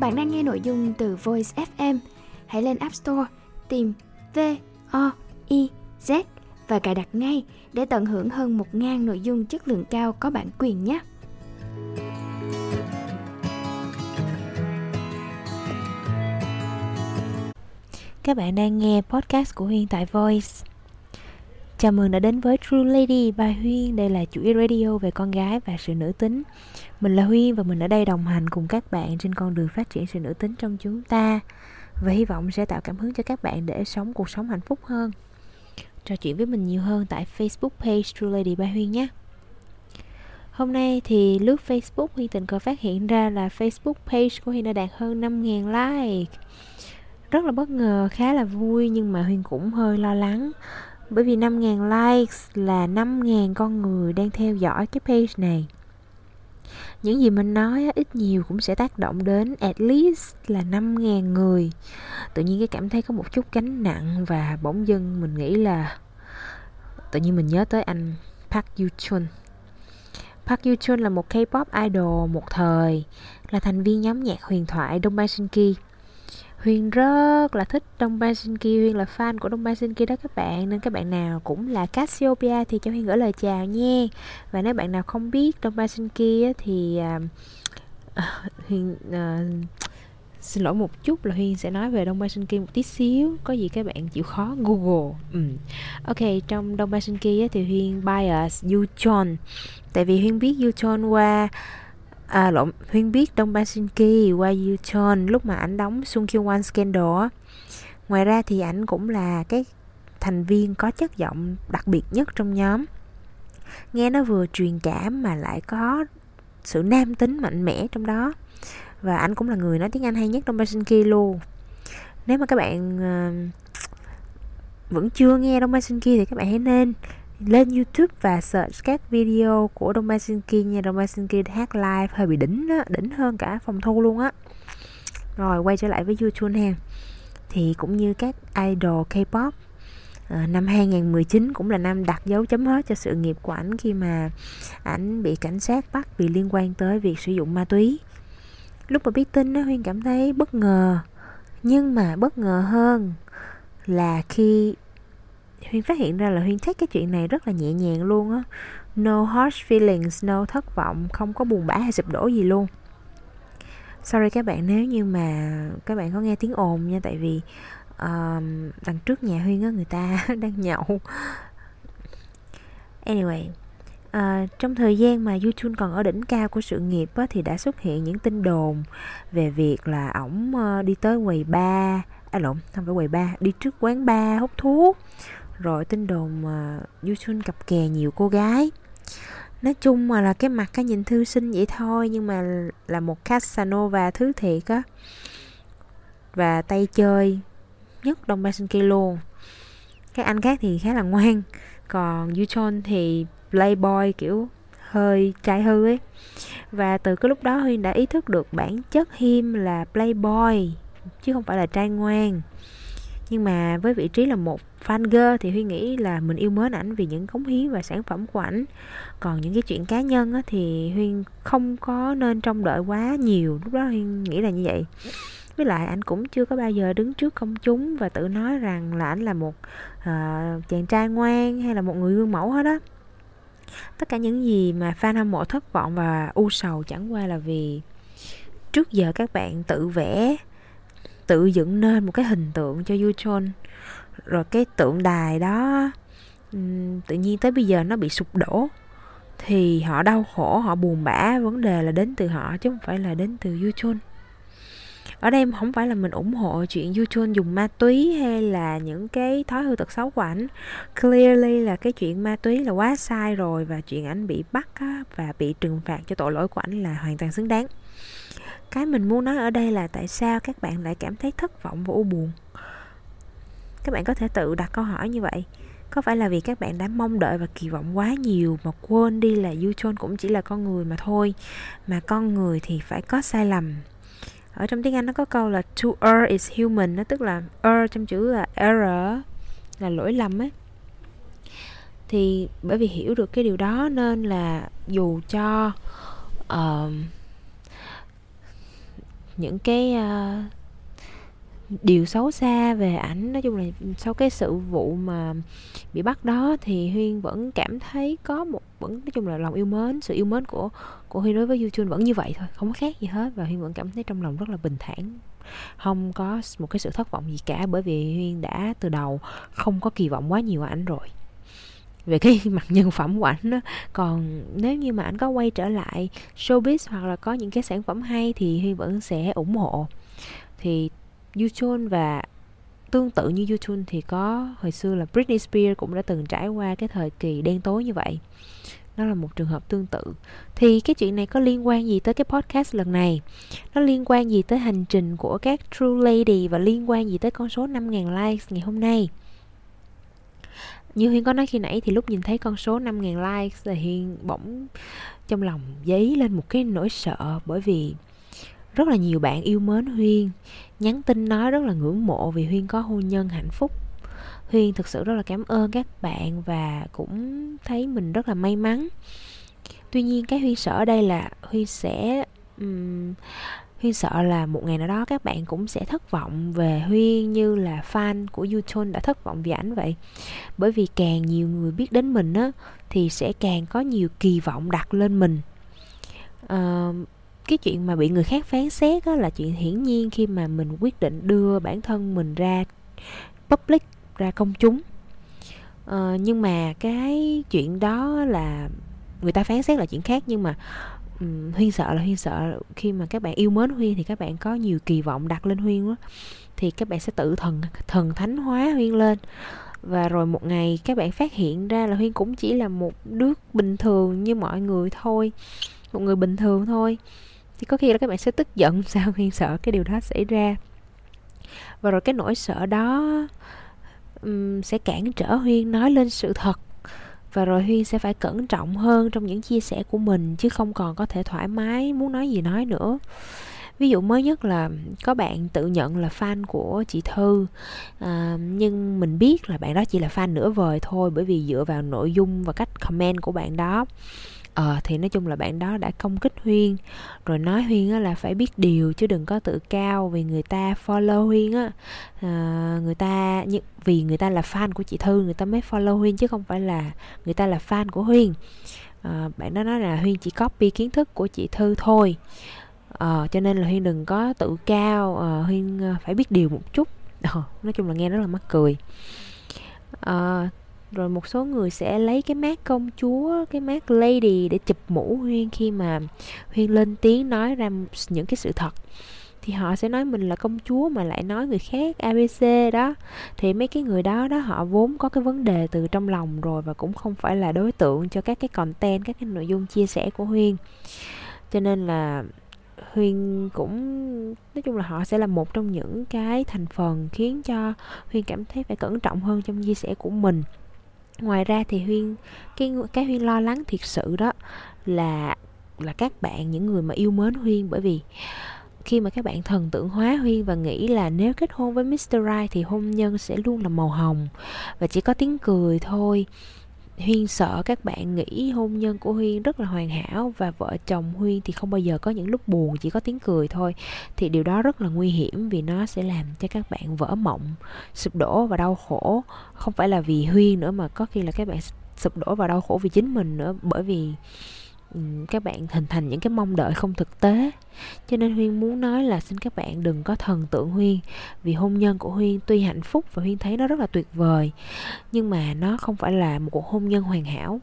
Bạn đang nghe nội dung từ Voice FM. Hãy lên App Store, tìm V O I Z và cài đặt ngay để tận hưởng hơn 1.000 nội dung chất lượng cao có bản quyền nhé. Các bạn đang nghe podcast của Huyên tại Voice. Chào mừng đã đến với True Lady by Huyên. Đây là chuỗi radio về con gái và sự nữ tính. Mình là Huyên và mình ở đây đồng hành cùng các bạn trên con đường phát triển sự nữ tính trong chúng ta và hy vọng sẽ tạo cảm hứng cho các bạn để sống cuộc sống hạnh phúc hơn. Trò chuyện với mình nhiều hơn tại Facebook page True Lady by Huyên nhé. Hôm nay thì lướt Facebook Huyên tình cờ phát hiện ra là Facebook page của Huyên đã đạt hơn 5.000 like rất là bất ngờ, khá là vui nhưng mà huyên cũng hơi lo lắng bởi vì 5.000 likes là 5.000 con người đang theo dõi cái page này. Những gì mình nói ít nhiều cũng sẽ tác động đến at least là 5.000 người. Tự nhiên cái cảm thấy có một chút gánh nặng và bỗng dưng mình nghĩ là tự nhiên mình nhớ tới anh Park Yoo Chun Park Yoo Chun là một K-pop idol một thời, là thành viên nhóm nhạc huyền thoại Đông Sinki Huyền rất là thích Đông Ba Shinki Huyền là fan của Đông Ba Shinki đó các bạn. Nên các bạn nào cũng là Cassiopeia Thì cho Huyền gửi lời chào nha. Và nếu bạn nào không biết Đông Ba Shinki Thì uh, Huyền uh, Xin lỗi một chút là Huyền sẽ nói về Đông Ba Shinki một tí xíu. Có gì các bạn chịu khó Google. Ừ. Ok, trong Đông Ba Shinki thì Huyền bias Yuchon Tại vì Huyền biết Yuchon qua à, lộn Huyên biết Đông Ba Shinki qua Yuchon lúc mà ảnh đóng Sung Kyo One Scandal ngoài ra thì ảnh cũng là cái thành viên có chất giọng đặc biệt nhất trong nhóm. Nghe nó vừa truyền cảm mà lại có sự nam tính mạnh mẽ trong đó. Và ảnh cũng là người nói tiếng Anh hay nhất đông Basinki luôn. Nếu mà các bạn uh, vẫn chưa nghe Đông Basinki thì các bạn hãy nên lên YouTube và search các video của Đông nha. Đông hát live hơi bị đỉnh á, đỉnh hơn cả phòng thu luôn á. Rồi quay trở lại với YouTube ha thì cũng như các idol K-pop à, năm 2019 cũng là năm đặt dấu chấm hết cho sự nghiệp của ảnh khi mà ảnh bị cảnh sát bắt vì liên quan tới việc sử dụng ma túy. Lúc mà biết tin đó Huyên cảm thấy bất ngờ. Nhưng mà bất ngờ hơn là khi Huyên phát hiện ra là Huyên thấy cái chuyện này rất là nhẹ nhàng luôn á. No harsh feelings, no thất vọng, không có buồn bã hay sụp đổ gì luôn. Sorry các bạn nếu như mà các bạn có nghe tiếng ồn nha Tại vì uh, đằng trước nhà Huyên á người ta đang nhậu. Anyway À, trong thời gian mà YouTube còn ở đỉnh cao của sự nghiệp á, thì đã xuất hiện những tin đồn về việc là ổng ờ, đi tới quầy bar à lộn không phải quầy bar đi trước quán bar hút thuốc rồi tin đồn mà Yusun cặp kè nhiều cô gái. Nói chung mà là cái mặt cái nhìn thư sinh vậy thôi, nhưng mà là một Casanova thứ thiệt á. Và tay chơi nhất Đông Basinki luôn. Các anh khác thì khá là ngoan, còn Yuchon thì playboy kiểu hơi trai hư ấy. Và từ cái lúc đó Huyên đã ý thức được bản chất Him là playboy, chứ không phải là trai ngoan nhưng mà với vị trí là một fan girl thì huy nghĩ là mình yêu mến ảnh vì những cống hiến và sản phẩm của ảnh. Còn những cái chuyện cá nhân á, thì huyên không có nên trông đợi quá nhiều lúc đó huyên nghĩ là như vậy. Với lại anh cũng chưa có bao giờ đứng trước công chúng và tự nói rằng là anh là một uh, chàng trai ngoan hay là một người gương mẫu hết á. Tất cả những gì mà fan hâm mộ thất vọng và u sầu chẳng qua là vì trước giờ các bạn tự vẽ tự dựng nên một cái hình tượng cho Yuchon rồi cái tượng đài đó tự nhiên tới bây giờ nó bị sụp đổ. Thì họ đau khổ họ buồn bã vấn đề là đến từ họ chứ không phải là đến từ Yuchon ở đây không phải là mình ủng hộ chuyện Yuchon dùng ma túy hay là những cái thói hư tật xấu của ảnh. Clearly là cái chuyện ma túy là quá sai rồi và chuyện ảnh bị bắt á, và bị trừng phạt cho tội lỗi của ảnh là hoàn toàn xứng đáng cái mình muốn nói ở đây là tại sao các bạn lại cảm thấy thất vọng và u buồn? Các bạn có thể tự đặt câu hỏi như vậy. Có phải là vì các bạn đã mong đợi và kỳ vọng quá nhiều mà quên đi là Yuchon cũng chỉ là con người mà thôi mà con người thì phải có sai lầm? Ở trong tiếng Anh nó có câu là to err is human nó tức là err trong chữ là error là lỗi lầm ấy. Thì bởi vì hiểu được cái điều đó nên là dù cho uh, những cái uh, điều xấu xa về ảnh. Nói chung là sau cái sự vụ mà bị bắt đó thì huyên vẫn cảm thấy có một vẫn nói chung là lòng yêu mến sự yêu mến của của huyên đối với youtube vẫn như vậy thôi không có khác gì hết. Và huyên vẫn cảm thấy trong lòng rất là bình thản không có một cái sự thất vọng gì cả bởi vì huyên đã từ đầu không có kỳ vọng quá nhiều ảnh rồi về cái mặt nhân phẩm của ảnh đó. Còn nếu như mà ảnh có quay trở lại showbiz hoặc là có những cái sản phẩm hay thì huy vẫn sẽ ủng hộ. Thì youtube và tương tự như youtube thì có, hồi xưa là Britney Spears cũng đã từng trải qua cái thời kỳ đen tối như vậy. Nó là một trường hợp tương tự. Thì cái chuyện này có liên quan gì tới cái podcast lần này? Nó liên quan gì tới hành trình của các true lady và liên quan gì tới con số 5.000 likes ngày hôm nay? Như Huyên có nói khi nãy thì lúc nhìn thấy con số 5.000 likes thì Huyên bỗng trong lòng dấy lên một cái nỗi sợ bởi vì rất là nhiều bạn yêu mến Huyên nhắn tin nói rất là ngưỡng mộ vì Huyên có hôn nhân hạnh phúc. Huyên thực sự rất là cảm ơn các bạn và cũng thấy mình rất là may mắn. Tuy nhiên cái Huyên sợ ở đây là Huyên sẽ um, Huyên sợ là một ngày nào đó các bạn cũng sẽ thất vọng về Huyên như là fan của YouTube đã thất vọng về ảnh vậy. Bởi vì càng nhiều người biết đến mình á thì sẽ càng có nhiều kỳ vọng đặt lên mình. À, cái chuyện mà bị người khác phán xét á là chuyện hiển nhiên khi mà mình quyết định đưa bản thân mình ra public ra công chúng À, nhưng mà cái chuyện đó là người ta phán xét là chuyện khác nhưng mà um, huyên sợ là huyên sợ khi mà các bạn yêu mến huyên thì các bạn có nhiều kỳ vọng đặt lên huyên đó, thì các bạn sẽ tự thần thần thánh hóa huyên lên. Và rồi một ngày các bạn phát hiện ra là huyên cũng chỉ là một đứa bình thường như mọi người thôi một người bình thường thôi. Thì có khi là các bạn sẽ tức giận sao huyên sợ cái điều đó xảy ra. Và rồi cái nỗi sợ đó um, sẽ cản trở huyên nói lên sự thật và rồi huyên sẽ phải cẩn trọng hơn trong những chia sẻ của mình chứ không còn có thể thoải mái muốn nói gì nói nữa. Ví dụ mới nhất là có bạn tự nhận là fan của chị thư. À, nhưng mình biết là bạn đó chỉ là fan nửa vời thôi bởi vì dựa vào nội dung và cách comment của bạn đó ờ thì nói chung là bạn đó đã công kích huyên. Rồi nói huyên á là phải biết điều chứ đừng có tự cao vì người ta follow huyên á. À, người ta vì người ta là fan của chị thư người ta mới follow huyên chứ không phải là người ta là fan của huyên. À, bạn đó nói là huyên chỉ copy kiến thức của chị thư thôi. À, cho nên là huyên đừng có tự cao. À, huyên phải biết điều một chút. À, nói chung là nghe rất là mắc cười. À, rồi một số người sẽ lấy cái mát công chúa, cái mát lady để chụp mũ huyên khi mà huyên lên tiếng nói ra những cái sự thật. Thì họ sẽ nói mình là công chúa mà lại nói người khác abc đó. Thì mấy cái người đó đó họ vốn có cái vấn đề từ trong lòng rồi và cũng không phải là đối tượng cho các cái content, các cái nội dung chia sẻ của huyên. Cho nên là huyên cũng, nói chung là họ sẽ là một trong những cái thành phần khiến cho huyên cảm thấy phải cẩn trọng hơn trong chia sẻ của mình ngoài ra thì huyên, cái cái huyên lo lắng thiệt sự đó là là các bạn, những người mà yêu mến huyên bởi vì khi mà các bạn thần tượng hóa huyên và nghĩ là nếu kết hôn với Mr. Right thì hôn nhân sẽ luôn là màu hồng và chỉ có tiếng cười thôi Huyên sợ các bạn nghĩ hôn nhân của Huyên rất là hoàn hảo và vợ chồng Huyên thì không bao giờ có những lúc buồn chỉ có tiếng cười thôi thì điều đó rất là nguy hiểm vì nó sẽ làm cho các bạn vỡ mộng, sụp đổ và đau khổ. Không phải là vì Huyên nữa mà có khi là các bạn sụp đổ và đau khổ vì chính mình nữa bởi vì Ừ, các bạn hình thành những cái mong đợi không thực tế. Cho nên huyên muốn nói là xin các bạn đừng có thần tượng huyên, vì hôn nhân của huyên tuy hạnh phúc và huyên thấy nó rất là tuyệt vời, nhưng mà nó không phải là một cuộc hôn nhân hoàn hảo.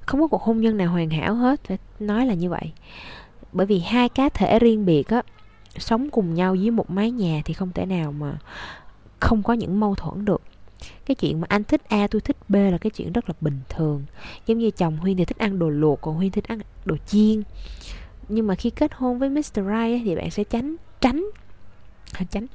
Không có cuộc hôn nhân nào hoàn hảo hết, phải nói là như vậy. Bởi vì hai cá thể riêng biệt á, sống cùng nhau dưới một mái nhà thì không thể nào mà không có những mâu thuẫn được cái chuyện mà anh thích A, tôi thích B là cái chuyện rất là bình thường giống như chồng Huyên thì thích ăn đồ luộc, còn Huyên thích ăn đồ chiên nhưng mà khi kết hôn với Mr. Right thì bạn sẽ tránh tránh tránh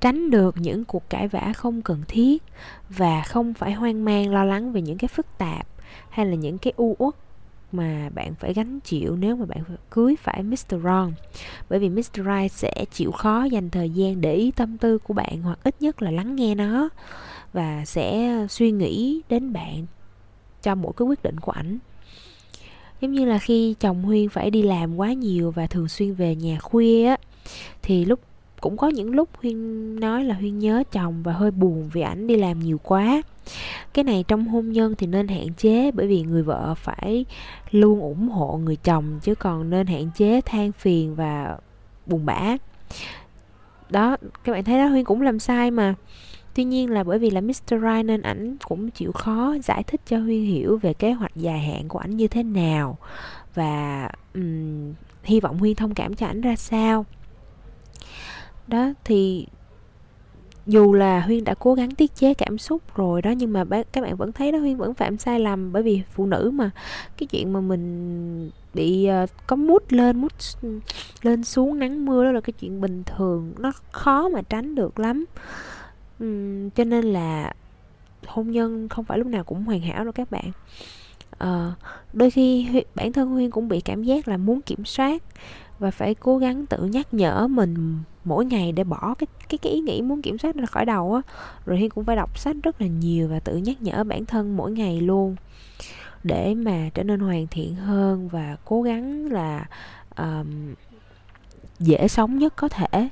tránh được những cuộc cãi vã không cần thiết và không phải hoang mang, lo lắng về những cái phức tạp hay là những cái u uất mà bạn phải gánh chịu nếu mà bạn cưới phải Mr. Wrong bởi vì Mr. Right sẽ chịu khó dành thời gian để ý tâm tư của bạn hoặc ít nhất là lắng nghe nó và sẽ suy nghĩ đến bạn cho mỗi cái quyết định của ảnh. Giống như là khi chồng huyên phải đi làm quá nhiều và thường xuyên về nhà khuya á, thì lúc, cũng có những lúc huyên nói là huyên nhớ chồng và hơi buồn vì ảnh đi làm nhiều quá. Cái này trong hôn nhân thì nên hạn chế bởi vì người vợ phải luôn ủng hộ người chồng, chứ còn nên hạn chế than phiền và buồn bã. Đó, các bạn thấy đó, huyên cũng làm sai mà tuy nhiên là bởi vì là Mr. Right nên ảnh cũng chịu khó giải thích cho huyên hiểu về kế hoạch dài hạn của ảnh như thế nào. Và um, hy vọng huyên thông cảm cho ảnh ra sao. Đó thì dù là huyên đã cố gắng tiết chế cảm xúc rồi đó nhưng mà các bạn vẫn thấy đó huyên vẫn phạm sai lầm bởi vì phụ nữ mà. Cái chuyện mà mình bị uh, có mút lên mút lên xuống nắng mưa đó là cái chuyện bình thường nó khó mà tránh được lắm uhm, cho nên là hôn nhân không phải lúc nào cũng hoàn hảo đâu các bạn. À, đôi khi bản thân huyên cũng bị cảm giác là muốn kiểm soát và phải cố gắng tự nhắc nhở mình mỗi ngày để bỏ cái cái cái ý nghĩ muốn kiểm soát ra khỏi đầu á. Rồi Huyên cũng phải đọc sách rất là nhiều và tự nhắc nhở bản thân mỗi ngày luôn để mà trở nên hoàn thiện hơn và cố gắng là um, dễ sống nhất có thể.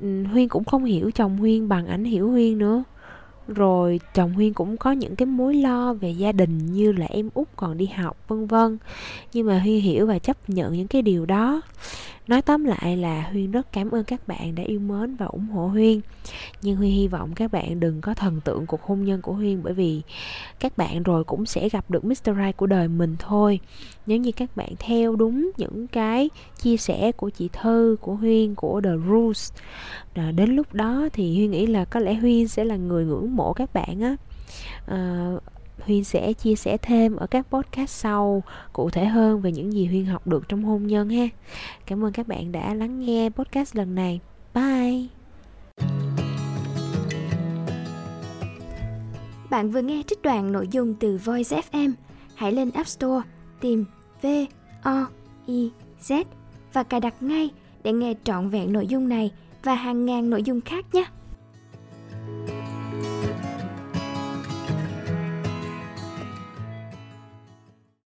Ừ, huyên cũng không hiểu chồng Huyên bằng ảnh hiểu Huyên nữa. Rồi chồng huyên cũng có những cái mối lo về gia đình như là em út còn đi học, vân vân. Nhưng mà huyên hiểu và chấp nhận những cái điều đó nói tóm lại là huyên rất cảm ơn các bạn đã yêu mến và ủng hộ huyên nhưng huyên hy vọng các bạn đừng có thần tượng cuộc hôn nhân của huyên bởi vì các bạn rồi cũng sẽ gặp được mr right của đời mình thôi. Nếu như các bạn theo đúng những cái chia sẻ của chị thư, của huyên của the rules à, đến lúc đó thì huyên nghĩ là có lẽ huyên sẽ là người ngưỡng mộ các bạn á. À, Huyên sẽ chia sẻ thêm ở các podcast sau, cụ thể hơn về những gì Huyên học được trong hôn nhân ha. Cảm ơn các bạn đã lắng nghe podcast lần này. Bye. Bạn vừa nghe trích đoạn nội dung từ Voice FM. Hãy lên App Store tìm V O I Z và cài đặt ngay để nghe trọn vẹn nội dung này và hàng ngàn nội dung khác nhé.